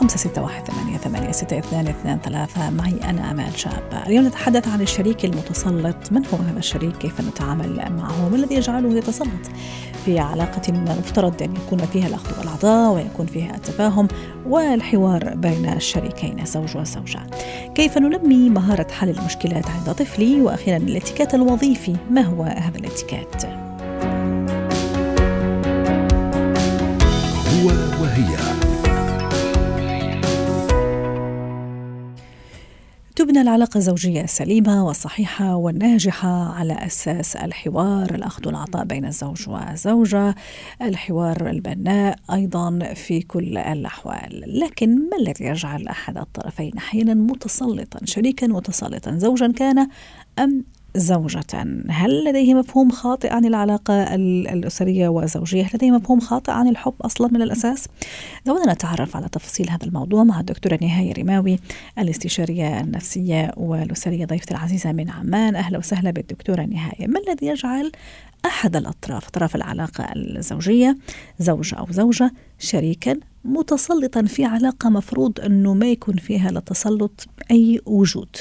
561 معي أنا آمال شاب. اليوم نتحدث عن الشريك المتسلط. من هو هذا الشريك؟ كيف نتعامل معه؟ ما الذي يجعله يتسلط؟ في علاقة مفترض أن يكون فيها الأخذ والعطاء ويكون فيها التفاهم والحوار بين الشريكين الزوج والزوجة كيف ننمي مهارة حل المشكلات عند طفلي؟ وأخيرا الاتكات الوظيفي. ما هو هذا الاتكات؟ تبنى العلاقة الزوجية السليمة والصحيحة والناجحة على أساس الحوار الأخذ والعطاء بين الزوج والزوجة الحوار البناء أيضا في كل الأحوال. لكن ما الذي يجعل أحد الطرفين أحيانا متسلطا؟ شريكا متسلطا زوجا كان أم زوجة. هل لديه مفهوم خاطئ عن العلاقة الأسرية والزوجية؟ هل لديه مفهوم خاطئ عن الحب أصلا من الأساس؟ دعونا نتعرف على تفاصيل هذا الموضوع مع الدكتورة نهاية رماوي الاستشارية النفسية والأسرية ضيفتي العزيزة من عمان. أهلا وسهلا بالدكتورة نهاية. ما الذي يجعل أحد الأطراف طرف العلاقة الزوجية زوج أو زوجة شريكا متسلطا في علاقة مفروض أنه ما يكون فيها للتسلط أي وجود؟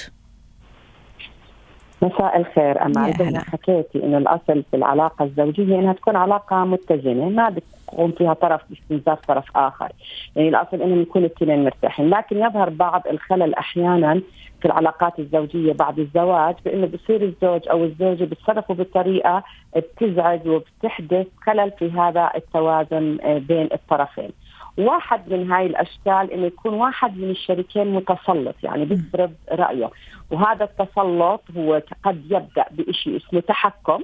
مساء الخير امال زي ما حكيتي إنه الأصل في العلاقة الزوجية إنها تكون علاقة متزنة ما بتقوم فيها طرف باستنزاف طرف آخر. يعني الأصل إنهم يكونوا الاثنين مرتاحين. لكن يظهر بعض الخلل أحيانا في العلاقات الزوجية بعد الزواج بإنه بصير الزوج أو الزوجة بيتصرفوا بطريقة بتزعج وبتحدث خلل في هذا التوازن بين الطرفين. واحد من هاي الأشكال إنه يكون واحد من الشريكين متسلط يعني بيفرض رأيه. وهذا التسلط هو قد يبدأ بشيء اسمه تحكم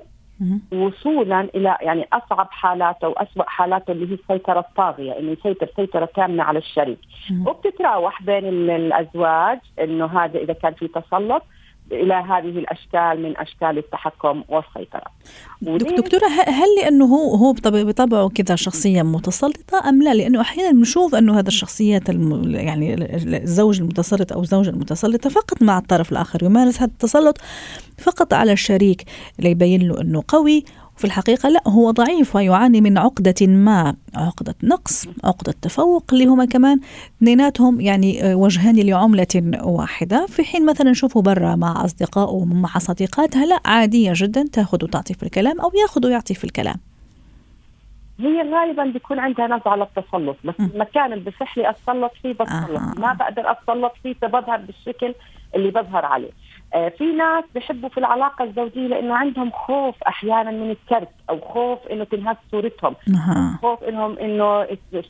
وصولا إلى يعني أصعب حالاته واسوء حالاته اللي هي السيطرة الطاغية إنه يسيطر سيطرة كاملة على الشريك. وبتتراوح بين الأزواج إنه هذا إذا كان في تسلط إلى هذه الأشكال من أشكال التحكم والسيطرة. دكتورة هل لأنه هو هو بطبعه كذا شخصية متسلطة أم لا؟ لأنه أحيانا بنشوف أنه هذا الشخصيات الم يعني الزوج المتسلط أو الزوجة المتسلطة فقط مع الطرف الآخر يمارس هذا التسلط فقط على الشريك ليبين له أنه قوي وفي الحقيقة لا هو ضعيف ويعاني من عقدة ما عقدة نقص عقدة تفوق اللي هما كمان اثنيناتهم يعني وجهان لعملة واحدة. في حين مثلا نشوفه برا مع أصدقائه ومع صديقاتها لا عادية جدا تأخذ وتعطي في الكلام أو يأخذ ويعطي في الكلام. هي غالبا بيكون عندها نزعة على التسلط بس المكان اللي بصح لي أتسلط فيه بتسلط. آه. ما بقدر أتسلط فيه فبظهر بالشكل اللي بظهر عليه. آه في ناس بحبوا في العلاقة الزوجية لأنه عندهم خوف أحيانا من الترك أو خوف إنه تنهز صورتهم. آه. خوف إنهم إنه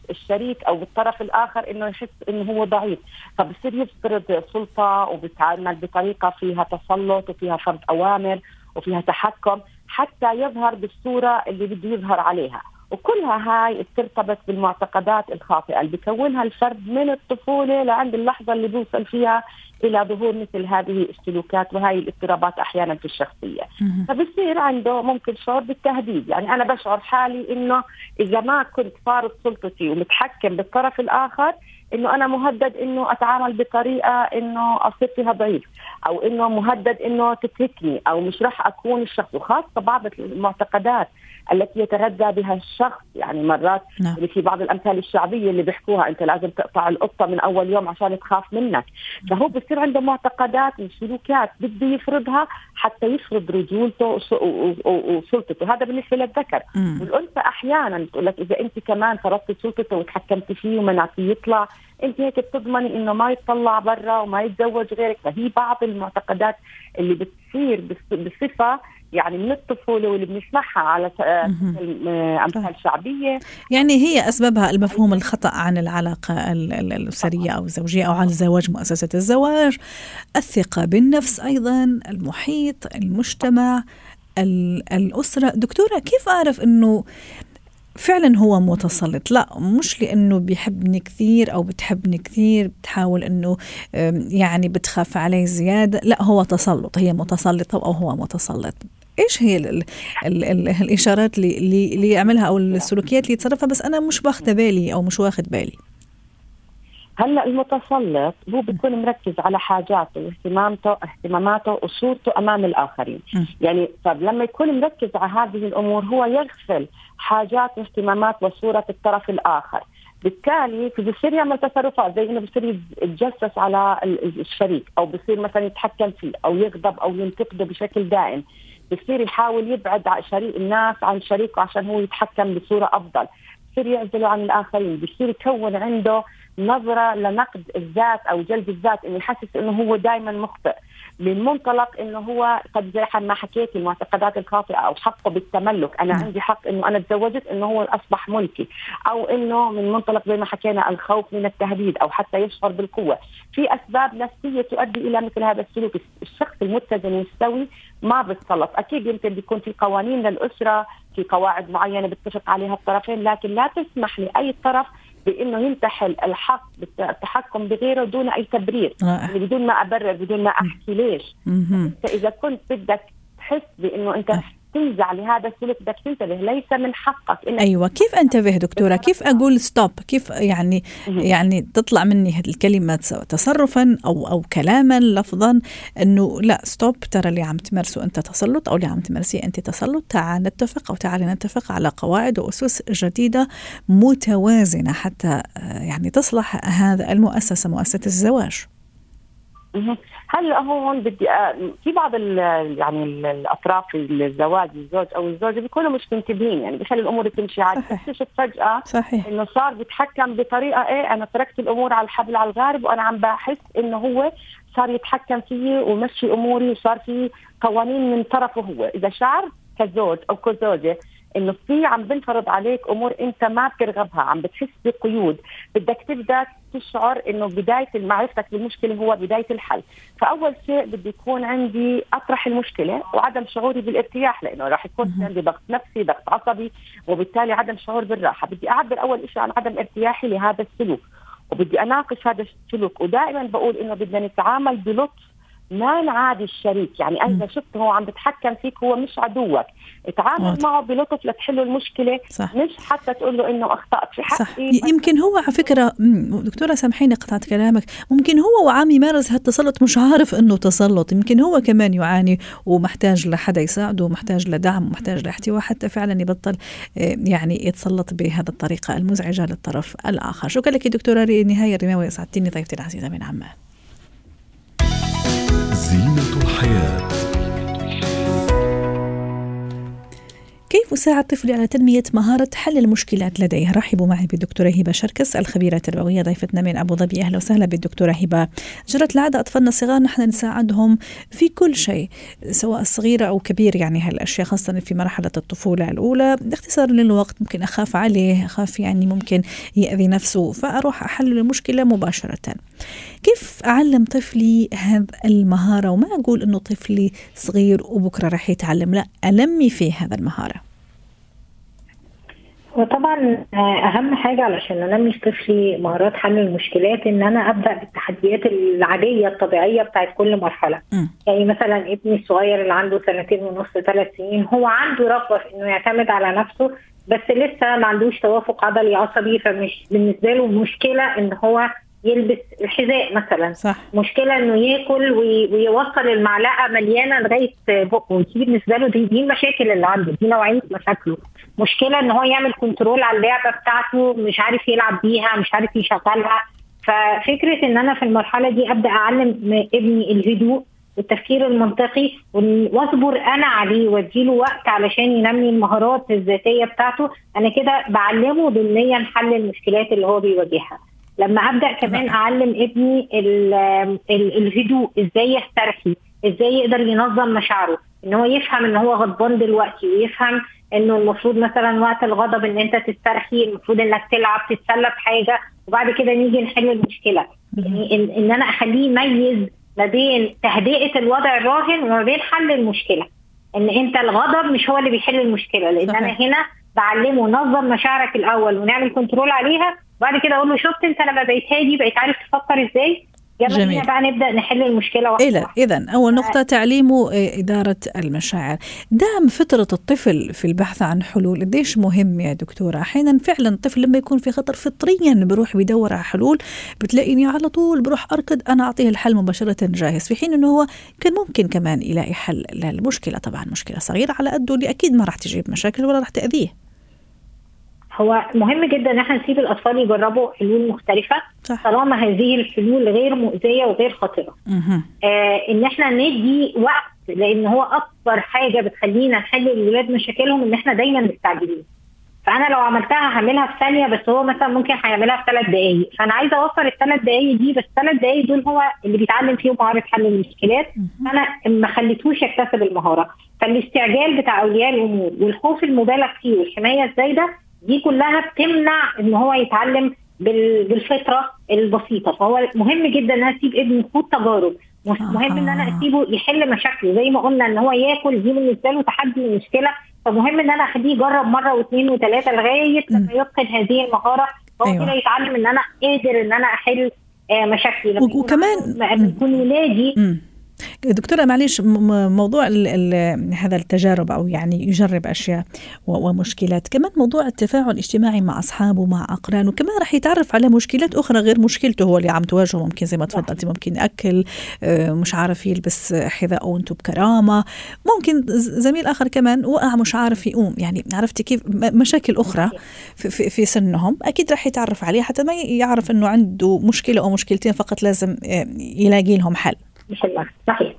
الشريك أو الطرف الآخر إنه يحس إنه هو ضعيف. فبصير يفرض سلطه وبيتعامل بطريقة فيها تسلط وفيها فرض أوامر وفيها تحكم حتى يظهر بالصورة اللي بده يظهر عليها. وكلها هاي بترتبط بالمعتقدات الخاطئة اللي بكونها الفرد من الطفولة لعند اللحظة اللي بيوصل فيها إلى ظهور مثل هذه السلوكات وهي الاضطرابات أحيانا في الشخصية. فبصير عنده ممكن شعور بالتهديد. يعني أنا بشعر حالي إنه إذا ما كنت فارض سلطتي ومتحكم بالطرف الآخر إنه أنا مهدد إنه أتعامل بطريقة إنه أصير فيها ضعيف أو إنه مهدد إنه تتركني أو مش راح أكون الشخص وخاصه بعض المعتقدات التي يتغذى بها الشخص يعني مرات نعم. في بعض الأمثال الشعبية اللي بيحكوها أنت لازم تقطع القطة من أول يوم عشان تخاف منك. فهو بصير عنده معتقدات وسلوكات بده يفرضها حتى يفرض رجولته وسلطته. هذا بالنسبة للذكر. والأنثى أحيانا بتقول لك إذا أنت كمان فرضتي سلطته وتحكمتي فيه ومنعتيه يطلع انت هيك بتضمني انه ما يطلع برا وما يتزوج غيرك. فهي بعض المعتقدات اللي بتصير بصفة يعني من الطفولة واللي بنسمعها على أمثال شعبية. يعني هي أسبابها المفهوم الخطأ عن العلاقة الاسريه أو الزوجية أو عن الزواج مؤسسة الزواج الثقة بالنفس أيضا المحيط المجتمع الأسرة. دكتورة كيف أعرف إنه فعلا هو متسلط. لا مش لأنه بيحبني كثير أو بتحبني كثير بتحاول إنه يعني بتخاف علي زيادة. لا هو تسلط. هي متسلطة أو هو متسلط. إيش هي ال ال ال الإشارات اللي اللي يعملها أو السلوكيات اللي يتصرفها بس أنا مش باخذه بالي أو مش واخذ بالي. هلا المتسلط هو بيكون مركز على حاجاته واهتماماته اهتماماته وصورته أمام الآخرين. م. يعني طب لما يكون مركز على هذه الأمور هو يغفل حاجات واهتمامات وصورة الطرف الآخر. بالتالي بصير يعمل تصرفات زي إنه بصير يتجسس على الشريك أو بصير مثلا يتحكم فيه أو يغضب أو ينتقده بشكل دائم. بصير يحاول يبعد شريك الناس عن شريكه عشان هو يتحكم بصورة أفضل. بصير يعزله عن الآخرين بصير يكون عنده نظرة لنقد الذات أو جلد الذات انه يحسس إنه هو دائما مخطئ. من منطلق إنه هو قد زي ما حكيت المعتقدات الخاطئة أو حقه بالتملك. أنا عندي حق إنه أنا تزوجت إنه هو أصبح ملكي. أو إنه من منطلق زي ما حكينا الخوف من التهديد أو حتى يشعر بالقوة. في أسباب نفسية تؤدي إلى مثل هذا السلوك. الشخص المتزن والسوي ما بتسلط أكيد يمكن بيكون في قوانين للأسرة في قواعد معينة بيتفق عليها الطرفين لكن لا تسمح لأي طرف بإنه ينتحل الحق بالتحكم بغيره دون أي تبرير. يعني بدون ما أبرر بدون ما أحكي ليش. فإذا كنت بدك تحس بإنه أنت تنزع لهذا السلوك بدك تنتبه ليس من حقك إنك أيوه كيف أنتبه دكتورة؟ كيف أقول stop كيف يعني يعني تطلع مني هذه الكلمة تصرفا أو أو كلاما لفظا إنه لا stop ترى اللي عم تمارسه أنت تسلط أو اللي عم تمارسيه أنت تسلط. تعال نتفق أو تعالي نتفق على قواعد وأسس جديدة متوازنة حتى آه، يعني تصلح هذا المؤسسة مؤسسة الزواج. هلا هون بدي في بعض ال يعني الأطراف الزواج الزوج أو الزوجة بيكونوا مش منتبهين يعني بخلي الأمور تمشي عادي. تكتشف فجأة صحيح. إنه صار بيتحكم بطريقة إيه أنا تركت الأمور على الحبل على الغارب وأنا عم بحس إنه هو صار يتحكم فيي ومشي أموري وصار في قوانين من طرفه هو. إذا شعر كزوج أو كزوجة إنه في عم بنفرض عليك أمور أنت ما بترغبها عم بتحس بقيود. بدك تبدأ تشعر إنه بداية معرفتك بالمشكلة هو بداية الحل. فأول شيء بدي يكون عندي أطرح المشكلة وعدم شعوري بالارتياح لأنه راح يكون عندي ضغط نفسي ضغط عصبي وبالتالي عدم شعور بالراحة. بدي أعبر أول شيء عن عدم ارتياحي لهذا السلوك وبدي أناقش هذا السلوك. ودائما بقول إنه بدنا نتعامل بلطف ما نعادي الشريك؟ يعني أنا إذا شفته هو عم بتحكم فيك هو مش عدوك. اتعامل معه بلطف لتحل المشكلة. صح. مش حتى تقول له إنه أخطأت في حقي صح. يمكن هو على فكرة دكتورة سامحيني قطعت كلامك. ممكن هو وعم يمارس هالتسلط مش عارف إنه تسلط. يمكن هو كمان يعاني ومحتاج لحدا يساعده ومحتاج لدعم ومحتاج لاحتواء حتى فعلا يبطل آه، يعني يتسلط بهذه الطريقة المزعجة للطرف الآخر. شكرا لك دكتورة نهايه الرماوي اسعدتيني ضيفتي العزيزة من عمان. Yeah. كيف أساعد طفلي على تنمية مهارة حل المشكلات لديه؟ رحبوا معي بالدكتورة هبة شركس الخبيرة التربوية ضيفتنا من أبو ظبي. أهلا وسهلا بالدكتورة هبة. جرت العادة أطفالنا الصغار نحن نساعدهم في كل شيء سواء صغيرة أو كبير يعني هالأشياء خاصة في مرحلة الطفولة الأولى. باختصار للوقت ممكن أخاف عليه أخاف يعني ممكن يأذي نفسه فأروح أحل المشكلة مباشرة. كيف أعلم طفلي هذه المهارة؟ وما أقول أنه طفلي صغير وبكرة راح يتعلم لا أنمي فيه هذا المهارة. وطبعا أهم حاجة علشان انمي في طفلي مهارات حل المشكلات إن أنا أبدأ بالتحديات العادية الطبيعية بتاعت كل مرحلة م. يعني مثلا ابني الصغير اللي عنده سنتين ونص ثلاث سنين هو عنده رغبة في إنه يعتمد على نفسه بس لسه ما عندوش توافق عضلي عصبي فمش بالنسبة له مشكلة إن هو يلبس الحذاء مثلا. صح. مشكلة إنه ياكل ويوصل المعلقة مليانة لغاية بقه. دي بالنسبة له دي, دي المشاكل اللي عنده دي نوعية مشاكله. مشكلة إن هو يعمل كنترول على اللعبة بتاعته مش عارف يلعب بيها مش عارف يشغلها. ففكرة إن أنا في المرحلة دي أبدأ أعلم ابني الهدوء والتفكير المنطقي وأصبر أنا عليه وأديله وقت علشان ينمي المهارات الذاتية بتاعته أنا كده بعلمه ضمنيا حل المشكلات اللي هو بيواجهها. لما أبدأ كمان أعلم ابني الهدوء إزاي يسترخي إزاي يقدر ينظم مشاعره إن هو يفهم إن هو غضبان دلوقتي ويفهم إنه المفروض مثلا وقت الغضب إن أنت تسترخي المفروض إنك تلعب تتسلى بحاجة وبعد كده نيجي نحل المشكلة يعني ان, إن أنا أخليه يميز ما بين تهدئة الوضع الراهن وما بين حل المشكلة إن أنت الغضب مش هو اللي بيحل المشكلة لأن صحيح. أنا هنا بعلمه نظم مشاعرك الأول ونعمل كنترول عليها وبعد كده أقول له شفت انت لما بقيت هادي بقيت عارف تفكر إزاي؟ يلا جميل. بقى نبدأ نحل المشكلة واحدة إذا اذا أول نقطة تعليمه آه، اداره المشاعر. دعم فطرة الطفل في البحث عن حلول قديش مهم يا دكتورة؟ أحيانا فعلا الطفل لما يكون في خطر فطريا بروح بيدور على حلول بتلاقيني على طول بروح أركض أنا أعطيه الحل مباشرة جاهز في حين إنه هو كان ممكن كمان يلاقي حل للمشكلة. طبعا مشكلة صغيرة على قده اللي أكيد ما راح تجيب مشاكل ولا راح تأذيه. هو مهم جدا إن إحنا نسيب الأطفال يجربوا حلول مختلفة صح. طالما هذه الحلول غير مؤذية وغير خطرة. آه إن إحنا ندي وقت لأن هو أكبر حاجة بتخلينا نحل الولاد مشاكلهم إن إحنا دايما مستعجلين. فأنا لو عملتها هعملها في ثانية بس هو مثلا ممكن هيعملها في ثلاث دقائق فأنا عايزة اوفر الثلاث دقائق دي بس الثلاث دقائق دول هو اللي بيتعلم فيهم مهاره حل المشكلات فأنا ما خليتوش يكتسب المهارة فالاستعجال بتاع أولياء الأمور والخوف المبالغ فيه والحماية الزايدة دي كلها بتمنع إن هو يتعلم بالفطرة البسيطة. فهو مهم جدا إن أنا أسيب ابني يخوض تجارب. مهم إن أنا أسيبه يحل مشاكله. زي ما قلنا إن هو ياكل دي بالنسبة له تحدي ومشكلة. فمهم إن أنا أخليه يجرب مرة واثنين وثلاثة لغاية لما يتقن هذه المهارة. هو أيوة. كده يتعلم إن أنا قادر إن أنا أحل آه، مشاكلي. وكمان يكون ولادي دكتورة معلش موضوع ال ال هذا التجارب أو يعني يجرب أشياء ومشكلات كمان موضوع التفاعل الاجتماعي مع أصحابه مع أقرانه كمان راح يتعرف على مشكلات أخرى غير مشكلته هو اللي عم تواجهه ممكن زي ما تفضلتي ممكن أكل آه، مش عارف يلبس حذاء أو أنتم بكرامة ممكن زميل آخر كمان وقع مش عارف يقوم يعني عرفتي كيف؟ مشاكل أخرى في, في, في سنهم أكيد راح يتعرف عليها حتى ما يعرف أنه عنده مشكلة أو مشكلتين فقط لازم آه، يلاقي لهم حل. بيحلها صحيح.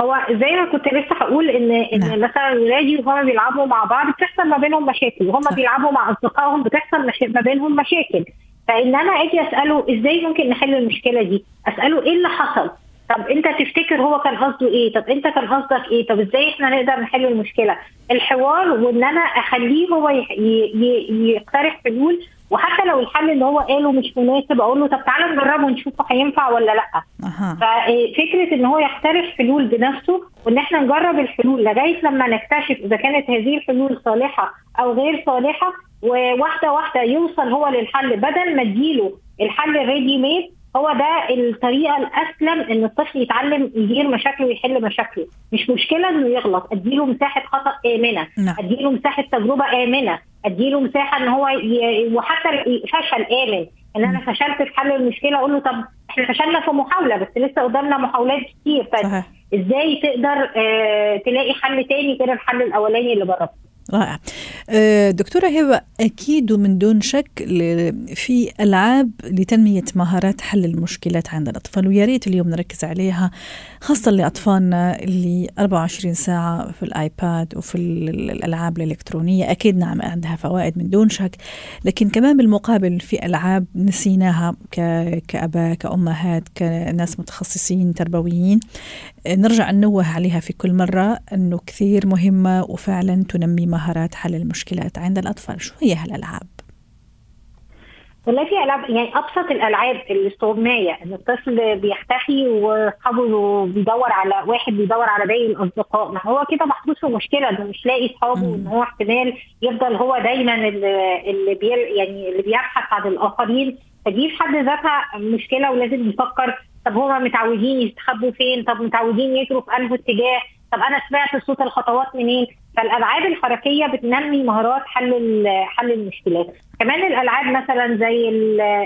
هو زي ما كنت لسه هقول ان إن نعم. مثلا ولادي وهم بيلعبوا مع بعض بتحصل ما بينهم مشاكل وهم بيلعبوا مع أصدقائهم بتحصل ما بينهم مشاكل. فإن أنا أجي أسأله إزاي ممكن نحل المشكلة دي؟ أسأله إيه اللي حصل؟ طب أنت تفتكر هو كان قصده إيه؟ طب أنت كان قصدك إيه؟ طب إزاي إحنا نقدر نحل المشكلة؟ الحوار وإن أنا أخليه هو يقترح حلول وحتى لو الحل اللي هو قاله مش مناسب أقول له طب تعالى نجربه ونشوفه هينفع ولا لأ أه. ففكرة إن هو يقترح حلول بنفسه وإن إحنا نجرب الحلول لغاية لما نكتشف إذا كانت هذه الحلول صالحة أو غير صالحة وواحدة واحدة يوصل هو للحل بدل ما اديله الحل الريدي ميد هو ده الطريقة الأسلم إن الطفل يتعلم يدير مشاكله ويحل مشاكله مش مشكلة إنه يغلط أديله مساحة خطأ آمنة نعم. أديله مساحة تجربة آمنة اديله مساحة ان هو ي... وحتى فشل آمن. ان أنا فشلت في حل المشكلة أقول له طب إحنا فشلنا في محاولة بس لسه قدامنا محاولات كتير. فازاي تقدر آه تلاقي حل تاني غير الحل الأولاني اللي جربته؟ رائع. آه، دكتورة هبة أكيد ومن دون شك في ألعاب لتنمية مهارات حل المشكلات عند الأطفال ويا ريت اليوم نركز عليها خاصة لأطفالنا اللي 24 ساعة في الآيباد وفي الألعاب الإلكترونية. أكيد نعم عندها فوائد من دون شك لكن كمان بالمقابل في ألعاب نسيناها كأباء كأمهات كناس متخصصين تربويين. نرجع ننوه عليها في كل مرة أنه كثير مهمة وفعلا تنمي مهارات حل المشكلات عند الأطفال. شو هي هالألعاب؟ والله في ألعاب يعني أبسط الألعاب الاستغماية ان الطفل بيختفي واصحابه بيدور على واحد بيدور على باقي الأصدقاء. ما هو كده محطوط في مشكله إنه مش لاقي أصحابه وان هو احتمال يفضل هو دايما اللي, اللي بي يعني اللي بيبحث عن الآخرين. فدي في حد ذاتها مشكلة ولازم يفكر طب هما متعودين يستخبوا فين؟ طب متعودين يجروا في أنهي اتجاه؟ طب أنا سمعت صوت الخطوات منين؟ فالألعاب الحركية بتنمي مهارات حل حل المشكلات. كمان الألعاب مثلا زي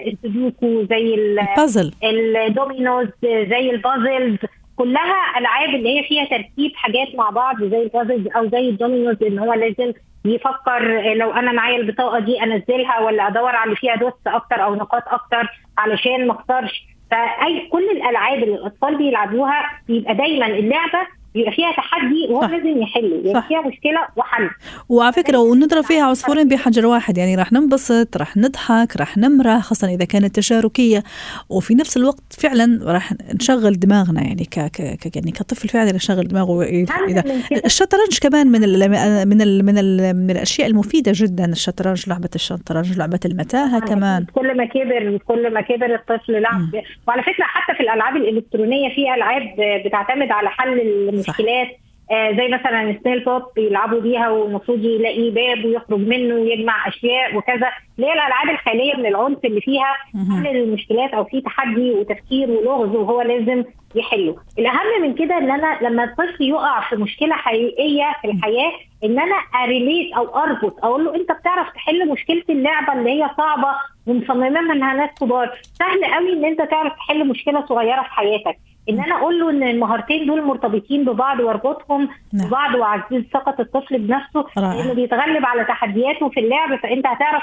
السودوكو زي البازل. ال dominoes زي ال puzzles كلها ألعاب اللي هي فيها تركيب حاجات مع بعض زي ال puzzles أو زي ال dominoes إن هو لازم يفكر لو أنا معايا البطاقة دي أنزلها ولا أدور على اللي فيها دوس أكتر أو نقاط أكتر علشان ما اختارش فاي كل الألعاب اللي الأطفال بيلعبوها بيبقى دايما اللعبة بيبقى فيها تحدي وهو لازم يحله يعني صح. فيها مشكلة وحل. وعلى فكرة ونضرب فيها عصفورين بحجر واحد يعني راح ننبسط راح نضحك راح نمرح خاصة إذا كانت تشاركية. وفي نفس الوقت فعلا راح نشغل دماغنا يعني ك, ك... يعني كطفل فعلا يشغل دماغه إذا الشطرنج كمان من ال من ال من ال من الأشياء المفيدة جدا الشطرنج لعبة الشطرنج لعبة المتاهة كمان. كل ما كبر كل ما كبر الطفل لعب وعلى فكرة حتى في الألعاب الإلكترونية في ألعاب بتعتمد على حل المشكلات آه زي مثلا ستيل بوب بيلعبوا بيها والمفروض يلاقي باب ويخرج منه ويجمع أشياء وكذا. اللي هي الألعاب الخاليه من العنف اللي فيها حل المشكلات أو في تحدي وتفكير ولغز وهو لازم يحله. الأهم من كده إن أنا لما الطفل يقع في مشكلة حقيقية في الحياة إن أنا اريليت أو أربط أقول له أنت بتعرف تحل مشكلة اللعبة اللي هي صعبة ومصممة انها ناس كبار. سهل قوي إن أنت تعرف تحل مشكلة صغيرة في حياتك. إن أنا أقول له إن المهارتين دول مرتبطين ببعض واربطهم نعم. ببعض واعزز ثقة الطفل بنفسه لأنه بيتغلب على تحدياته في اللعب فأنت هتعرف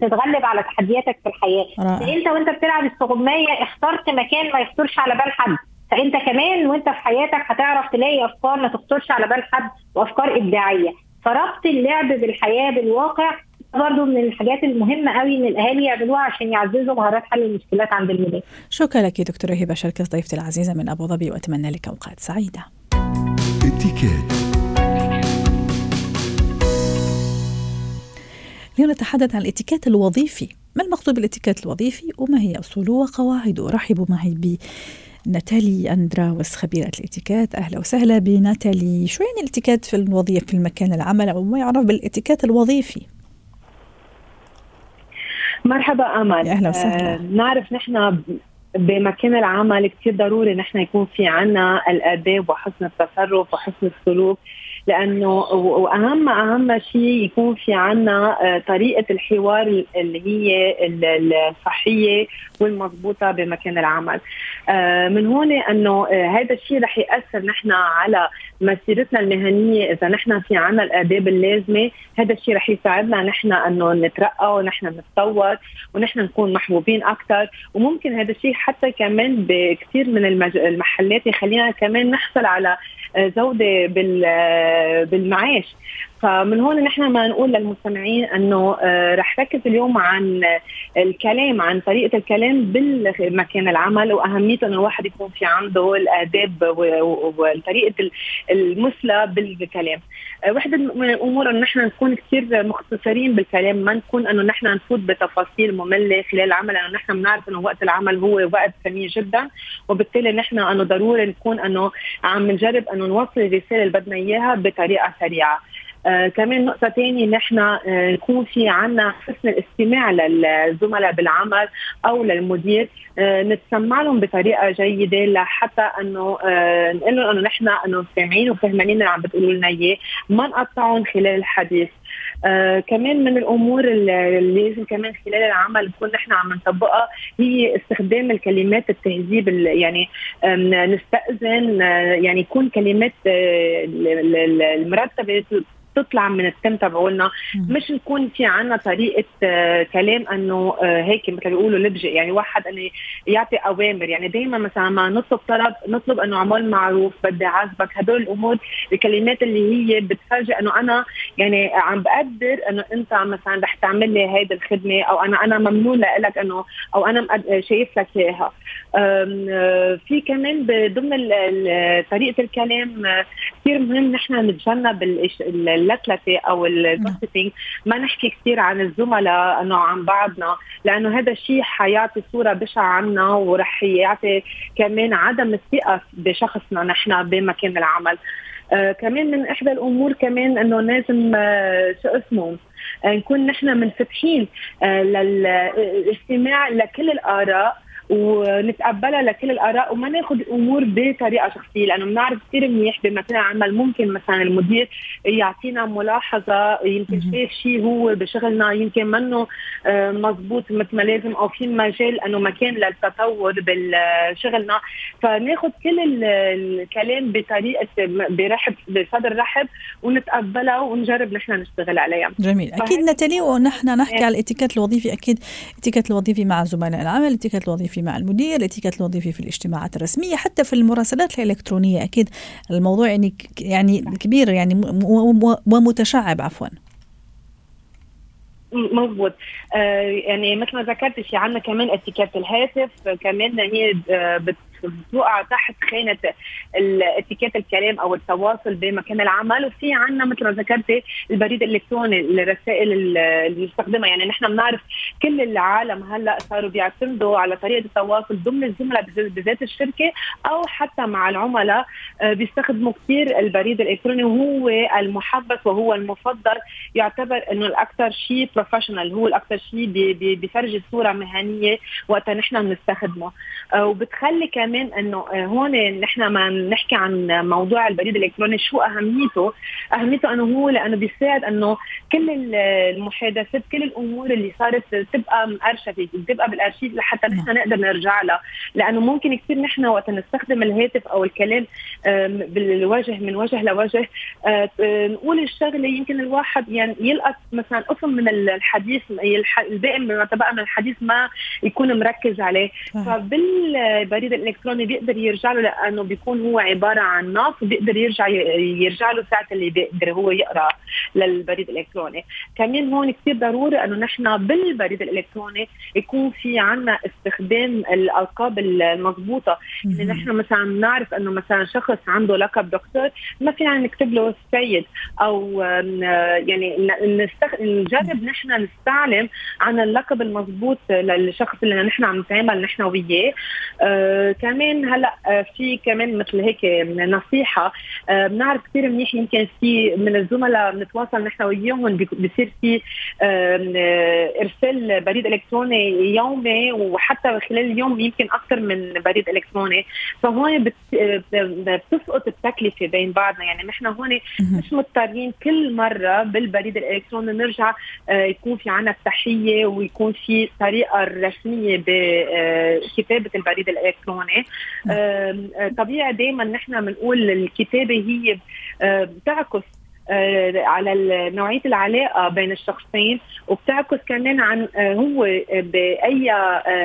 تتغلب على تحدياتك في الحياة. فأنت وأنت بتلعب السغمايه اخترت مكان ما يخطرش على بال حد. فأنت كمان وأنت في حياتك هتعرف تلاقي أفكار ما تخطرش على بال حد وأفكار إبداعية. فربط اللعب بالحياة بالواقع برضه من الحاجات المهمة قوي إن الأهالي يعملوها عشان يعززوا مهارات حل المشكلات عند الولاد. شكرا لك دكتورة هبة شركس ضيفتي العزيزة من أبو ظبي وأتمنى لك أوقات سعيدة. اليوم نتحدث عن الاتيكيت الوظيفي. ما المقصود بالاتيكيت الوظيفي؟ وما هي أصوله وقواعده؟ رحبوا معي ب ناتالي أندراوس خبيرة الاتيكيت أهلا وسهلا بناتالي. شو يعني الاتيكيت في الوظيفة في المكان العمل أو ما يعرف بالاتيكيت الوظيفي. مرحبا أمل. أهلا وسهلا. آه نعرف نحن بمكان العمل كثير ضروري نحن يكون في عنا الأداب وحسن التصرف وحسن السلوك. لأنه واهم أهم شيء يكون في عنا آه، طريقة الحوار اللي هي الصحية والمضبوطة بمكان العمل. آه، من هون إنه آه، هذا الشيء رح يأثر نحن على مسيرتنا المهنية. إذا نحن في عنا الآداب اللازمة هذا الشيء رح يساعدنا نحن إنه نترقى ونحن نتطور ونحن نكون محبوبين أكثر وممكن هذا الشيء حتى كمان بكثير من المحلات يخلينا كمان نحصل على جوده بالمعاش. فمن هون نحن ما نقول للمستمعين إنه آه، رح ركز اليوم عن الكلام عن طريقة الكلام بالمكان العمل واهميته انه الواحد يكون في عنده الآداب وطريقة المثلى بالكلام. آه، وحدة من الأمور إنه نحن نكون كثير مختصرين بالكلام ما نكون إنه نحن نفوت بتفاصيل مملة خلال العمل لأنه نحن بنعرف إنه وقت العمل هو وقت ثمين جدا وبالتالي نحن إنه ضروري نكون إنه عم نجرب إنه نوصل الرسالة اللي بدنا إياها بطريقة سريعة. آه كمان نقطة ثانية نحن آه يكون في عنا حسن الاستماع للزملاء بالعمل أو للمدير. آه نتسمع لهم بطريقة جيدة لحتى أنه آه نقول لهم أنه نحن أنه سامعين وفهمانين اللي عم بتقولوا لنا إياه ما نقطعهم خلال الحديث. آه كمان من الأمور اللي لازم كمان خلال العمل نكون نحن عم نطبقها هي استخدام الكلمات التهذيب يعني نستأذن آه يعني يكون كلمات آه المرتبه تطلع من التم تبعولنا. مش نكون في عنا طريقة آه كلام إنه آه هيك مثل بيقولوا لبجئ يعني واحد إنه يعطي أوامر. يعني دائما مثلا ما نطلب طلب نطلب إنه عمل معروف بدي أعذبك. هدول الأمور الكلمات اللي هي بتفرجي إنه أنا يعني عم بقدر إنه أنت مثلا رح تعمل لي هيدي الخدمة أو أنا أنا ممنون لك إنه أو أنا شايف لك إياها. آه، في كمان ضمن طريقة الكلام كثير مهم نحن نتجنب اللكلكه أو الجوسبينج ما نحكي كثير عن الزملاء إنه عن بعضنا لأنه هذا الشيء حيعطي صورة بشعة عنا ورح يعطي كمان عدم الثقة بشخصنا نحن بمكان العمل. آه كمان من إحدى الأمور كمان إنه لازم آه شو اسمه آه نكون نحن منفتحين آه للاستماع لكل الآراء ونتقبلها لكل الآراء وما ناخذ الأمور بطريقة شخصية لأنه بنعرف كثير منيح بمكان عمل ممكن مثلا المدير يعطينا ملاحظة يمكن شايف شيء هو بشغلنا يمكن منه آه، مضبوط مثل ما لازم أو في مجال أنه مكان للتطور بشغلنا فناخذ كل الكلام بطريقة برحب بصدر رحب ونتقبلها ونجرب نحن نشتغل عليها. جميل. أكيد نتالي ونحن نحكي على الاتيكيت الوظيفي. أكيد الاتيكيت الوظيفي مع زملاء العمل الاتيكيت الوظيفي الوظيفي مع المدير الاتيكيت الوظيفي في الاجتماعات الرسمية حتى في المراسلات الإلكترونية. أكيد الموضوع يعني يعني كبير يعني ومتشعب عفوا. مضبوط آه يعني مثل ما ذكرت في عندنا كمان اتيكيت الهاتف كمان هي آه، بت توقع تحت خانة إتيكيت الكلام أو التواصل بمكان العمل. وفي عندنا مثل ما ذكرتي البريد الإلكتروني الرسائل اللي يستخدمها. يعني نحن بنعرف كل العالم هلأ صاروا بيعتمدوا على طريقة التواصل ضمن الزملاء بذات الشركة أو حتى مع العملاء. آه، بيستخدموا كثير البريد الإلكتروني وهو المحبذ وهو المفضل. يعتبر إنه الأكثر شيء professional هو الأكثر شيء بيفرجي صورة مهنية وقتها نحن بنستخدمه. آه، وبتخلي كمان إنه آه، هون نحن ما نحكي عن موضوع البريد الإلكتروني شو أهميته؟ أهميته إنه هو لأنه بيساعد إنه كل المحادثات كل الأمور اللي صارت تبقى مأرشفه تبقى بالأرشيف لحتى نحن نعم. نقدر نرجع لها. لأنه ممكن كثير نحن وقت نستخدم الهاتف أو الكلام بالوجه من وجه لوجه آه، نقول الشغلة يمكن الواحد يعني يلقط مثلا قسم من الحديث الباقي ما تبقى من الحديث ما يكون مركز عليه. فبالبريد الإلكتروني بيقدر يرجع له لأنه بيكون هو عبارة عن نص وبيقدر يرجع يرجع له ساعة اللي بيقدر هو يقرأ للبريد الإلكتروني. كمان هون كثير ضروري إنه نحن بالبريد الإلكتروني يكون في عنا استخدام الألقاب المضبوطة. يعني نحن مثلا بنعرف إنه مثلا شخص عنده لقب دكتور ما فينا نكتب له السيد أو يعني نستخ... نجرب نحن نستعلم عن اللقب المضبوط للشخص اللي نحن عم نتعامل نحن وياه. آه كمان هلا آه، في كمان مثل هيك نصيحة آه بنعرف كثير منيح يمكن في من الزملاء بنتواصل نحن وياهم بصير في آه إرسال بريد إلكتروني يومي وحتى خلال اليوم يمكن أكثر من بريد إلكتروني. فهون بتسقط التكلفة بين بعضنا. يعني نحن هون مش مضطرين كل مرة بالبريد الإلكتروني نرجع يكون في عنا التحية ويكون في طريقة رسمية بكتابه البريد الإلكتروني. آه، طبيعي دائما نحن بنقول الكتابة هي آه، بتعكس على نوعية العلاقة بين الشخصين وبتعكس كمان عن هو بأي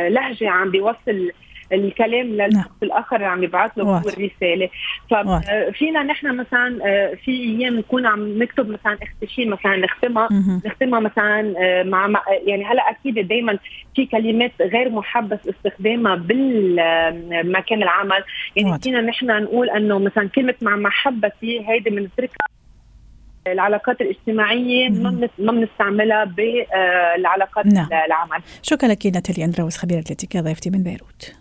لهجة عم بيوصل الكلام للشخص نعم. الآخر اللي عم يبعث له هو الرسالة. ففينا نحن مثلا آه، في أيام نكون عم نكتب مثلا اختشين مثلا نختمها نختمها مثلا آه، مع يعني هلأ أكيد دائما في كلمات غير محبس استخدامها بالمكان العمل. يعني فينا نحن نقول إنه مثلا كلمة مع محبتي هيدي بنتركها العلاقات الاجتماعية ما ما بنستعملها بالعلاقات نعم. العمل. شكرا لك ناتاليا اندروس خبيرة الاتيكيت ضيفتي من بيروت.